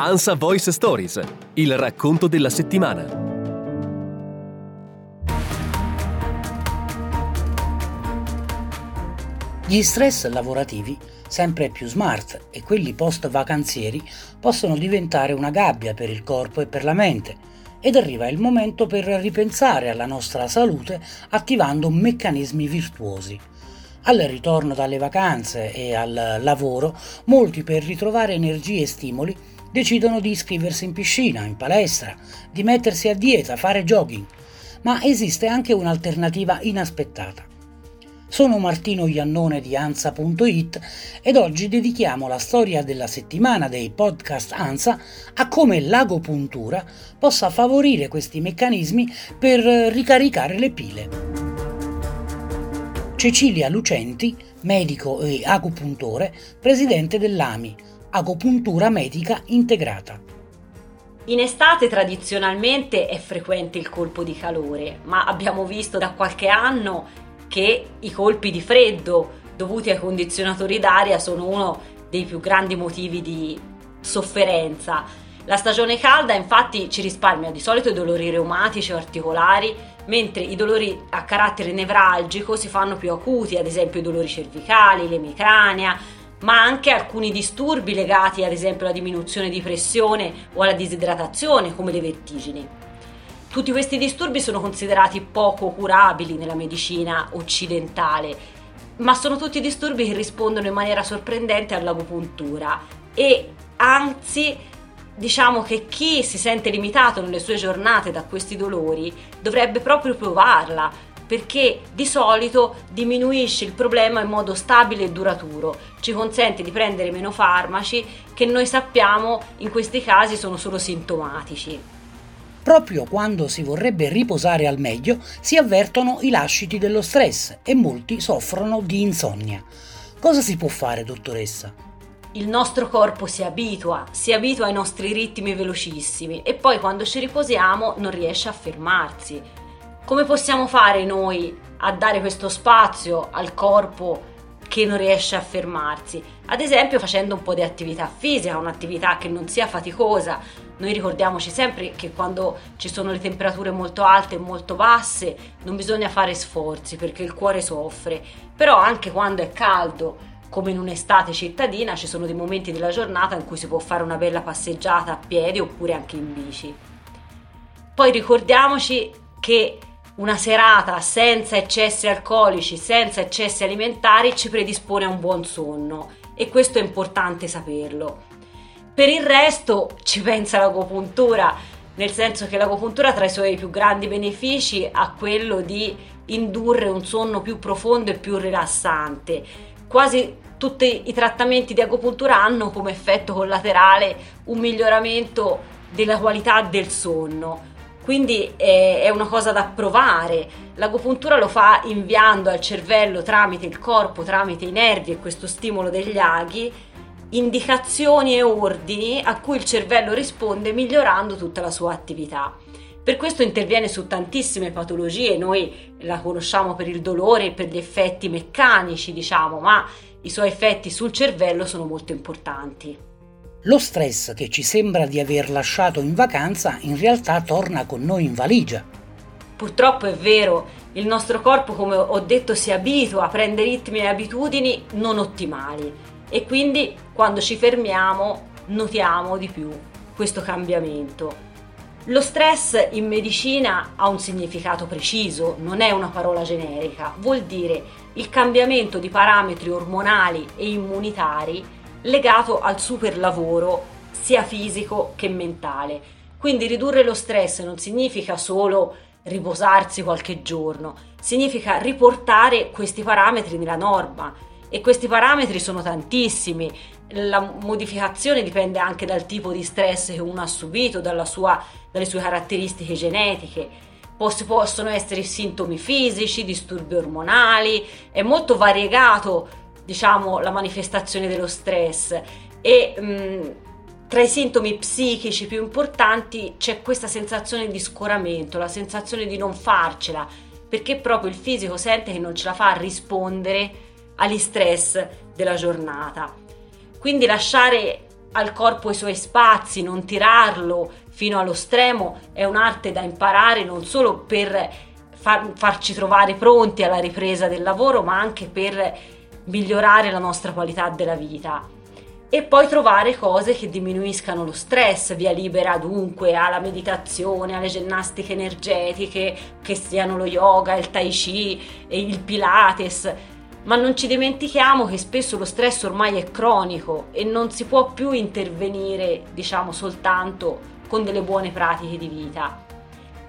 ANSA Voice Stories, il racconto della settimana. Gli stress lavorativi, sempre più smart e quelli post-vacanzieri, possono diventare una gabbia per il corpo e per la mente ed arriva il momento per ripensare alla nostra salute attivando meccanismi virtuosi. Al ritorno dalle vacanze e al lavoro, molti per ritrovare energie e stimoli decidono di iscriversi in piscina, in palestra, di mettersi a dieta, fare jogging, ma esiste anche un'alternativa inaspettata. Sono Martino Iannone di Ansa.it ed oggi dedichiamo la storia della settimana dei podcast Ansa a come l'agopuntura possa favorire questi meccanismi per ricaricare le pile. Cecilia Lucenti, medico e agopuntore, presidente dell'AMI, agopuntura medica integrata. In estate tradizionalmente è frequente il colpo di calore, ma abbiamo visto da qualche anno che i colpi di freddo dovuti ai condizionatori d'aria sono uno dei più grandi motivi di sofferenza. La stagione calda infatti ci risparmia di solito i dolori reumatici o articolari, mentre i dolori a carattere nevralgico si fanno più acuti, ad esempio i dolori cervicali, l'emicrania, ma anche alcuni disturbi legati ad esempio alla diminuzione di pressione o alla disidratazione come le vertigini. Tutti questi disturbi sono considerati poco curabili nella medicina occidentale, ma sono tutti disturbi che rispondono in maniera sorprendente all'agopuntura e anzi diciamo che chi si sente limitato nelle sue giornate da questi dolori dovrebbe proprio provarla perché di solito diminuisce il problema in modo stabile e duraturo, ci consente di prendere meno farmaci che noi sappiamo in questi casi sono solo sintomatici. Proprio quando si vorrebbe riposare al meglio si avvertono i lasciti dello stress e molti soffrono di insonnia. Cosa si può fare, dottoressa? Il nostro corpo si abitua, si abitua ai nostri ritmi velocissimi e poi quando ci riposiamo non riesce a fermarsi come possiamo fare noi a dare questo spazio al corpo che non riesce a fermarsi? Ad esempio facendo un po' di attività fisica, un'attività che non sia faticosa. Noi ricordiamoci sempre che quando ci sono le temperature molto alte e molto basse non bisogna fare sforzi perché il cuore soffre, però anche quando è caldo come in un'estate cittadina ci sono dei momenti della giornata in cui si può fare una bella passeggiata a piedi oppure anche in bici. Poi ricordiamoci che una serata senza eccessi alcolici, senza eccessi alimentari ci predispone a un buon sonno e questo è importante saperlo. Per il resto ci pensa l'agopuntura, nel senso che l'agopuntura tra i suoi più grandi benefici ha quello di indurre un sonno più profondo e più rilassante. Quasi tutti i trattamenti di agopuntura hanno come effetto collaterale un miglioramento della qualità del sonno quindi è, è una cosa da provare. L'agopuntura lo fa inviando al cervello tramite il corpo, tramite i nervi e questo stimolo degli aghi, indicazioni e ordini a cui il cervello risponde migliorando tutta la sua attività. Per questo interviene su tantissime patologie, noi la conosciamo per il dolore e per gli effetti meccanici, diciamo, ma i suoi effetti sul cervello sono molto importanti. Lo stress che ci sembra di aver lasciato in vacanza in realtà torna con noi in valigia. Purtroppo è vero, il nostro corpo, come ho detto, si abitua a prendere ritmi e abitudini non ottimali e quindi quando ci fermiamo notiamo di più questo cambiamento. Lo stress in medicina ha un significato preciso, non è una parola generica, vuol dire il cambiamento di parametri ormonali e immunitari legato al super lavoro sia fisico che mentale. Quindi ridurre lo stress non significa solo riposarsi qualche giorno, significa riportare questi parametri nella norma e questi parametri sono tantissimi. La modificazione dipende anche dal tipo di stress che uno ha subito, sua, dalle sue caratteristiche genetiche. Possono essere sintomi fisici, disturbi ormonali, è molto variegato diciamo, la manifestazione dello stress e mh, mm, tra i sintomi psichici più importanti c'è questa sensazione di scoramento, la sensazione di non farcela, perché proprio il fisico sente che non ce la fa a rispondere agli stress della giornata. Quindi lasciare al corpo i suoi spazi, non tirarlo fino allo stremo, è un'arte da imparare non solo per far, farci trovare pronti alla ripresa del lavoro, ma anche per migliorare la nostra qualità della vita. E poi trovare cose che diminuiscano lo stress, via libera dunque alla meditazione, alle ginnastiche energetiche, che siano lo yoga, il tai chi, il pilates, ma non ci dimentichiamo che spesso lo stress ormai è cronico e non si può più intervenire, diciamo, soltanto con delle buone pratiche di vita.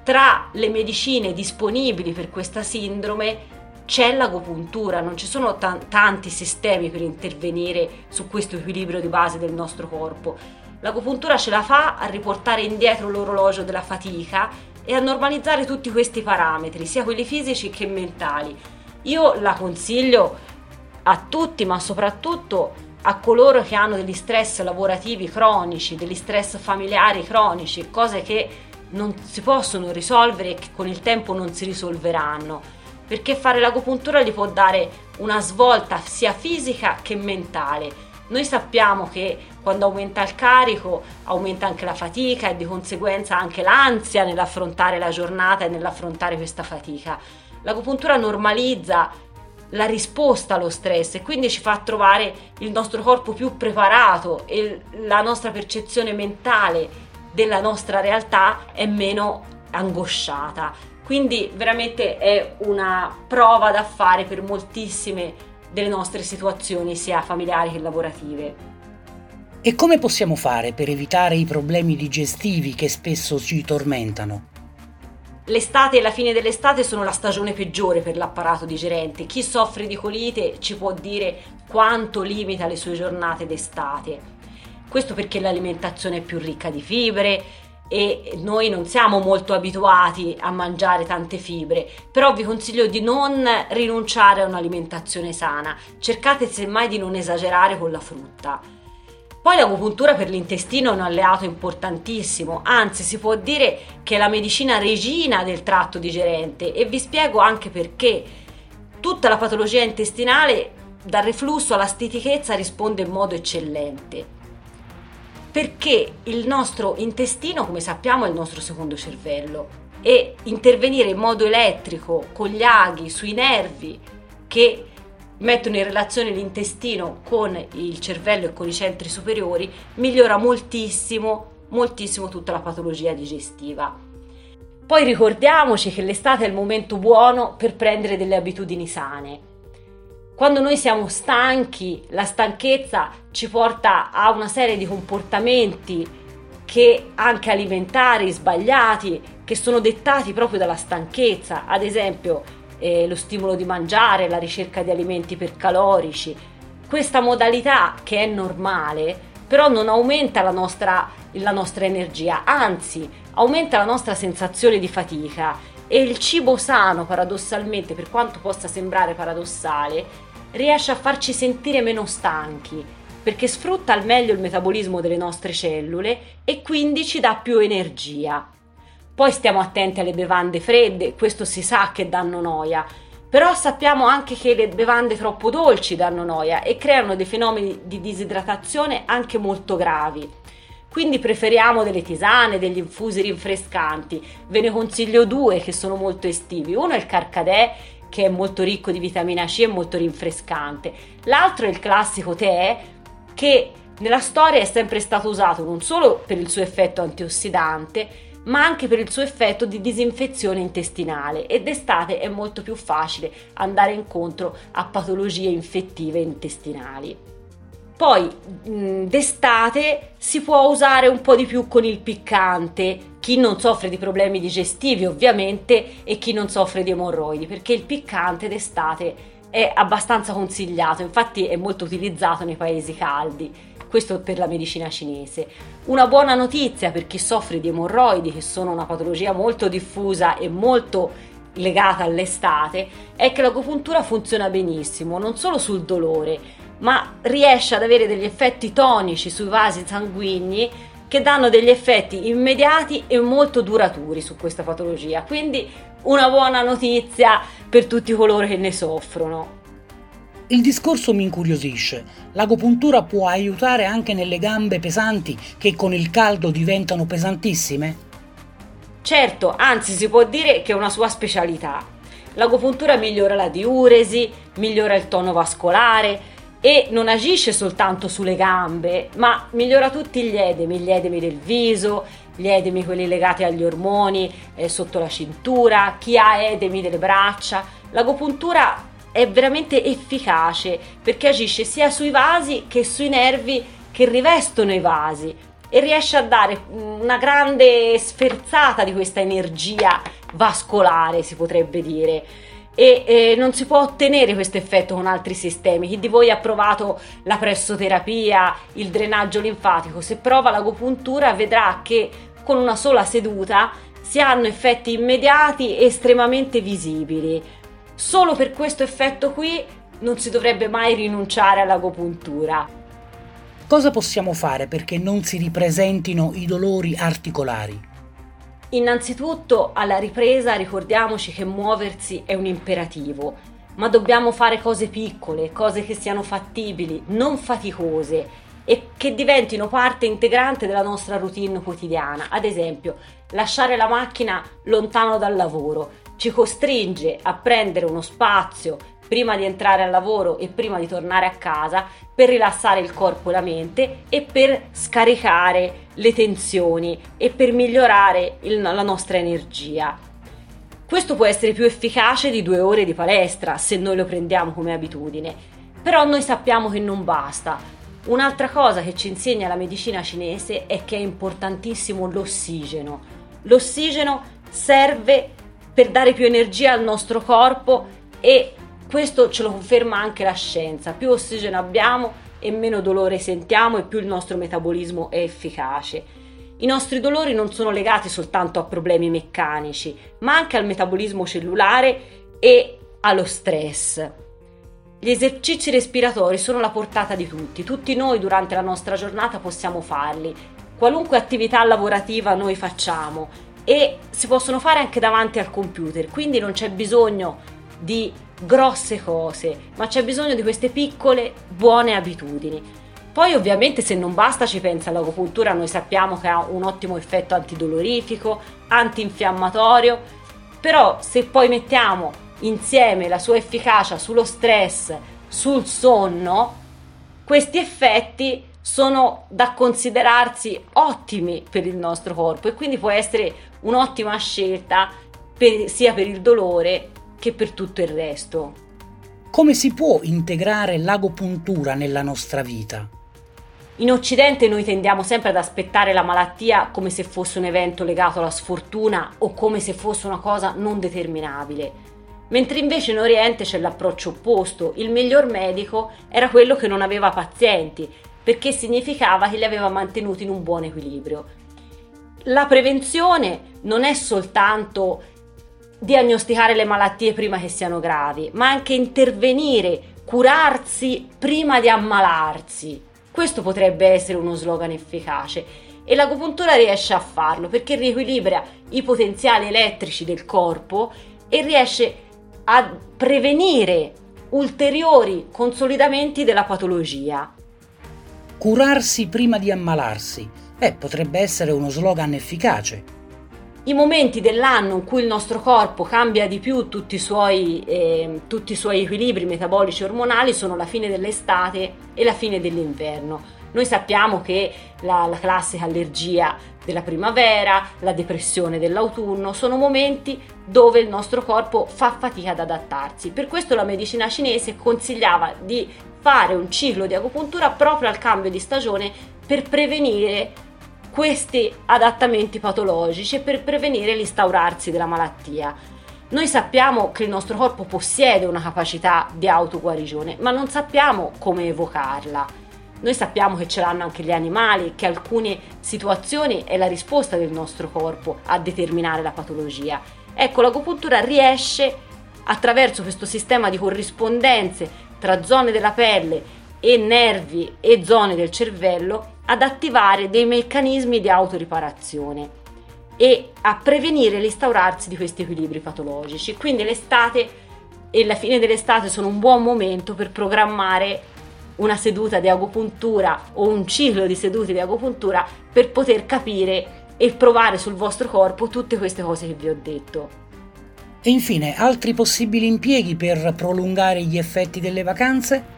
Tra le medicine disponibili per questa sindrome c'è l'agopuntura, non ci sono t- tanti sistemi per intervenire su questo equilibrio di base del nostro corpo. L'agopuntura ce la fa a riportare indietro l'orologio della fatica e a normalizzare tutti questi parametri, sia quelli fisici che mentali io la consiglio a tutti, ma soprattutto a coloro che hanno degli stress lavorativi cronici, degli stress familiari cronici, cose che non si possono risolvere e che con il tempo non si risolveranno. Perché fare l'agopuntura gli può dare una svolta sia fisica che mentale. Noi sappiamo che quando aumenta il carico aumenta anche la fatica e di conseguenza anche l'ansia nell'affrontare la giornata e nell'affrontare questa fatica L'agopuntura normalizza la risposta allo stress e quindi ci fa trovare il nostro corpo più preparato e la nostra percezione mentale della nostra realtà è meno angosciata. Quindi veramente è una prova da fare per moltissime delle nostre situazioni, sia familiari che lavorative. E come possiamo fare per evitare i problemi digestivi che spesso ci tormentano? L'estate e la fine dell'estate sono la stagione peggiore per l'apparato digerente. Chi soffre di colite ci può dire quanto limita le sue giornate d'estate. Questo perché l'alimentazione è più ricca di fibre e noi non siamo molto abituati a mangiare tante fibre, però vi consiglio di non rinunciare a un'alimentazione sana. Cercate semmai di non esagerare con la frutta poi l'agopuntura per l'intestino è un alleato importantissimo, anzi si può dire che è la medicina regina del tratto digerente e vi spiego anche perché. Tutta la patologia intestinale, dal reflusso alla stitichezza, risponde in modo eccellente. Perché il nostro intestino, come sappiamo, è il nostro secondo cervello e intervenire in modo elettrico con gli aghi sui nervi che mettono in relazione l'intestino con il cervello e con i centri superiori, migliora moltissimo, moltissimo tutta la patologia digestiva. Poi ricordiamoci che l'estate è il momento buono per prendere delle abitudini sane. Quando noi siamo stanchi, la stanchezza ci porta a una serie di comportamenti che anche alimentari sbagliati, che sono dettati proprio dalla stanchezza, ad esempio eh, lo stimolo di mangiare, la ricerca di alimenti percalorici. Questa modalità che è normale però non aumenta la nostra, la nostra energia, anzi aumenta la nostra sensazione di fatica e il cibo sano paradossalmente, per quanto possa sembrare paradossale, riesce a farci sentire meno stanchi perché sfrutta al meglio il metabolismo delle nostre cellule e quindi ci dà più energia. Poi stiamo attenti alle bevande fredde, questo si sa che danno noia, però sappiamo anche che le bevande troppo dolci danno noia e creano dei fenomeni di disidratazione anche molto gravi. Quindi preferiamo delle tisane, degli infusi rinfrescanti. Ve ne consiglio due che sono molto estivi. Uno è il carcadè che è molto ricco di vitamina C e molto rinfrescante. L'altro è il classico tè che nella storia è sempre stato usato non solo per il suo effetto antiossidante, ma anche per il suo effetto di disinfezione intestinale ed d'estate è molto più facile andare incontro a patologie infettive intestinali. Poi d'estate si può usare un po' di più con il piccante, chi non soffre di problemi digestivi ovviamente e chi non soffre di emorroidi, perché il piccante d'estate è abbastanza consigliato, infatti è molto utilizzato nei paesi caldi. Questo per la medicina cinese. Una buona notizia per chi soffre di emorroidi, che sono una patologia molto diffusa e molto legata all'estate, è che l'agopuntura funziona benissimo, non solo sul dolore, ma riesce ad avere degli effetti tonici sui vasi sanguigni che danno degli effetti immediati e molto duraturi su questa patologia. Quindi una buona notizia per tutti coloro che ne soffrono. Il discorso mi incuriosisce. L'agopuntura può aiutare anche nelle gambe pesanti che con il caldo diventano pesantissime? Certo, anzi si può dire che è una sua specialità. L'agopuntura migliora la diuresi, migliora il tono vascolare e non agisce soltanto sulle gambe, ma migliora tutti gli edemi, gli edemi del viso, gli edemi quelli legati agli ormoni, eh, sotto la cintura, chi ha edemi delle braccia. L'agopuntura è veramente efficace perché agisce sia sui vasi che sui nervi che rivestono i vasi e riesce a dare una grande sferzata di questa energia vascolare, si potrebbe dire. E eh, non si può ottenere questo effetto con altri sistemi. Chi di voi ha provato la pressoterapia, il drenaggio linfatico, se prova l'agopuntura vedrà che con una sola seduta si hanno effetti immediati e estremamente visibili. Solo per questo effetto qui non si dovrebbe mai rinunciare all'agopuntura. Cosa possiamo fare perché non si ripresentino i dolori articolari? Innanzitutto alla ripresa ricordiamoci che muoversi è un imperativo, ma dobbiamo fare cose piccole, cose che siano fattibili, non faticose e che diventino parte integrante della nostra routine quotidiana. Ad esempio, lasciare la macchina lontano dal lavoro ci costringe a prendere uno spazio prima di entrare al lavoro e prima di tornare a casa per rilassare il corpo e la mente e per scaricare le tensioni e per migliorare il, la nostra energia. Questo può essere più efficace di due ore di palestra se noi lo prendiamo come abitudine, però noi sappiamo che non basta. Un'altra cosa che ci insegna la medicina cinese è che è importantissimo l'ossigeno. L'ossigeno serve per dare più energia al nostro corpo e questo ce lo conferma anche la scienza, più ossigeno abbiamo e meno dolore sentiamo e più il nostro metabolismo è efficace. I nostri dolori non sono legati soltanto a problemi meccanici, ma anche al metabolismo cellulare e allo stress. Gli esercizi respiratori sono alla portata di tutti, tutti noi durante la nostra giornata possiamo farli. Qualunque attività lavorativa noi facciamo e si possono fare anche davanti al computer, quindi non c'è bisogno di grosse cose, ma c'è bisogno di queste piccole buone abitudini. Poi ovviamente se non basta ci pensa l'agopuntura, noi sappiamo che ha un ottimo effetto antidolorifico, antinfiammatorio, però se poi mettiamo insieme la sua efficacia sullo stress, sul sonno, questi effetti sono da considerarsi ottimi per il nostro corpo e quindi può essere un'ottima scelta per, sia per il dolore che per tutto il resto. Come si può integrare l'agopuntura nella nostra vita? In Occidente noi tendiamo sempre ad aspettare la malattia come se fosse un evento legato alla sfortuna o come se fosse una cosa non determinabile. Mentre invece in Oriente c'è l'approccio opposto, il miglior medico era quello che non aveva pazienti, perché significava che li aveva mantenuti in un buon equilibrio. La prevenzione non è soltanto diagnosticare le malattie prima che siano gravi, ma anche intervenire, curarsi prima di ammalarsi. Questo potrebbe essere uno slogan efficace e l'agopuntura riesce a farlo perché riequilibra i potenziali elettrici del corpo e riesce a prevenire ulteriori consolidamenti della patologia. Curarsi prima di ammalarsi. Beh, potrebbe essere uno slogan efficace. I momenti dell'anno in cui il nostro corpo cambia di più tutti i suoi, eh, tutti i suoi equilibri metabolici e ormonali sono la fine dell'estate e la fine dell'inverno. Noi sappiamo che la, la, classica allergia della primavera, la depressione dell'autunno sono momenti dove il nostro corpo fa fatica ad adattarsi. Per questo la medicina cinese consigliava di fare un ciclo di agopuntura proprio al cambio di stagione per prevenire questi adattamenti patologici per prevenire l'instaurarsi della malattia. Noi sappiamo che il nostro corpo possiede una capacità di autoguarigione, ma non sappiamo come evocarla. Noi sappiamo che ce l'hanno anche gli animali, che alcune situazioni è la risposta del nostro corpo a determinare la patologia. Ecco, l'agopuntura riesce attraverso questo sistema di corrispondenze tra zone della pelle e nervi e zone del cervello ad attivare dei meccanismi di autoriparazione e a prevenire l'instaurarsi di questi equilibri patologici. Quindi l'estate e la fine dell'estate sono un buon momento per programmare una seduta di agopuntura o un ciclo di sedute di agopuntura per poter capire e provare sul vostro corpo tutte queste cose che vi ho detto. E infine, altri possibili impieghi per prolungare gli effetti delle vacanze?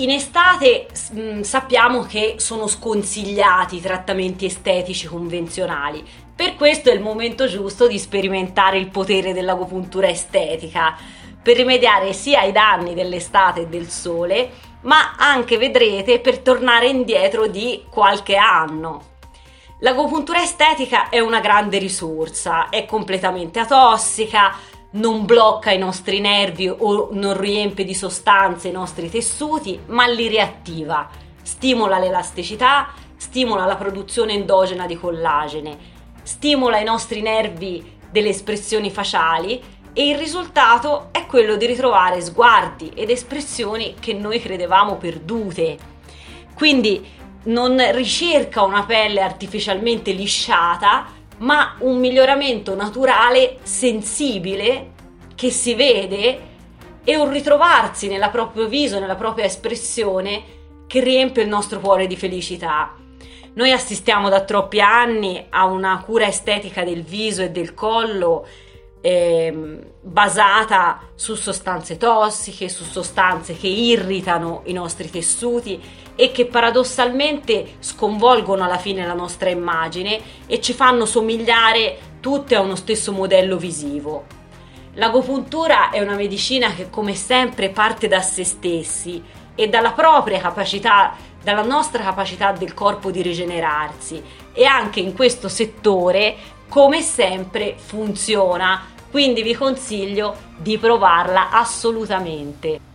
In estate mh, mm, sappiamo che sono sconsigliati i trattamenti estetici convenzionali, per questo è il momento giusto di sperimentare il potere dell'agopuntura estetica, per rimediare sia ai danni dell'estate e del sole, ma anche vedrete per tornare indietro di qualche anno. L'agopuntura estetica è una grande risorsa, è completamente atossica, non blocca i nostri nervi o non riempie di sostanze i nostri tessuti, ma li riattiva, stimola l'elasticità, stimola la produzione endogena di collagene, stimola i nostri nervi delle espressioni faciali e il risultato è quello di ritrovare sguardi ed espressioni che noi credevamo perdute. Quindi non ricerca una pelle artificialmente lisciata, ma un miglioramento naturale sensibile che si vede e un ritrovarsi nel proprio viso, nella propria espressione che riempie il nostro cuore di felicità. Noi assistiamo da troppi anni a una cura estetica del viso e del collo eh, basata su sostanze tossiche, su sostanze che irritano i nostri tessuti e che paradossalmente sconvolgono alla fine la nostra immagine e ci fanno somigliare tutte a uno stesso modello visivo. L'agopuntura è una medicina che come sempre parte da se stessi e dalla propria capacità, dalla nostra capacità del corpo di rigenerarsi e anche in questo settore come sempre funziona, quindi vi consiglio di provarla assolutamente.